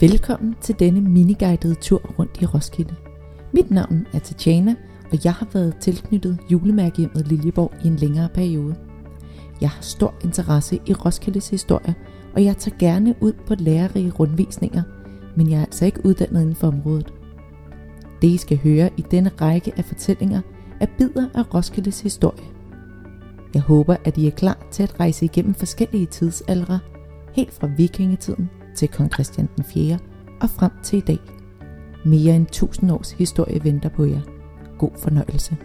Velkommen til denne miniguidede tur rundt i Roskilde. Mit navn er Tatjana, og jeg har været tilknyttet julemærkehjemmet Liljeborg i en længere periode. Jeg har stor interesse i Roskildes historie, og jeg tager gerne ud på lærerige rundvisninger, men jeg er altså ikke uddannet inden for området. Det I skal høre i denne række af fortællinger er bidder af Roskildes historie. Jeg håber, at I er klar til at rejse igennem forskellige tidsaldre, helt fra vikingetiden til kong Christian den 4. og frem til i dag. Mere end 1000 års historie venter på jer. God fornøjelse.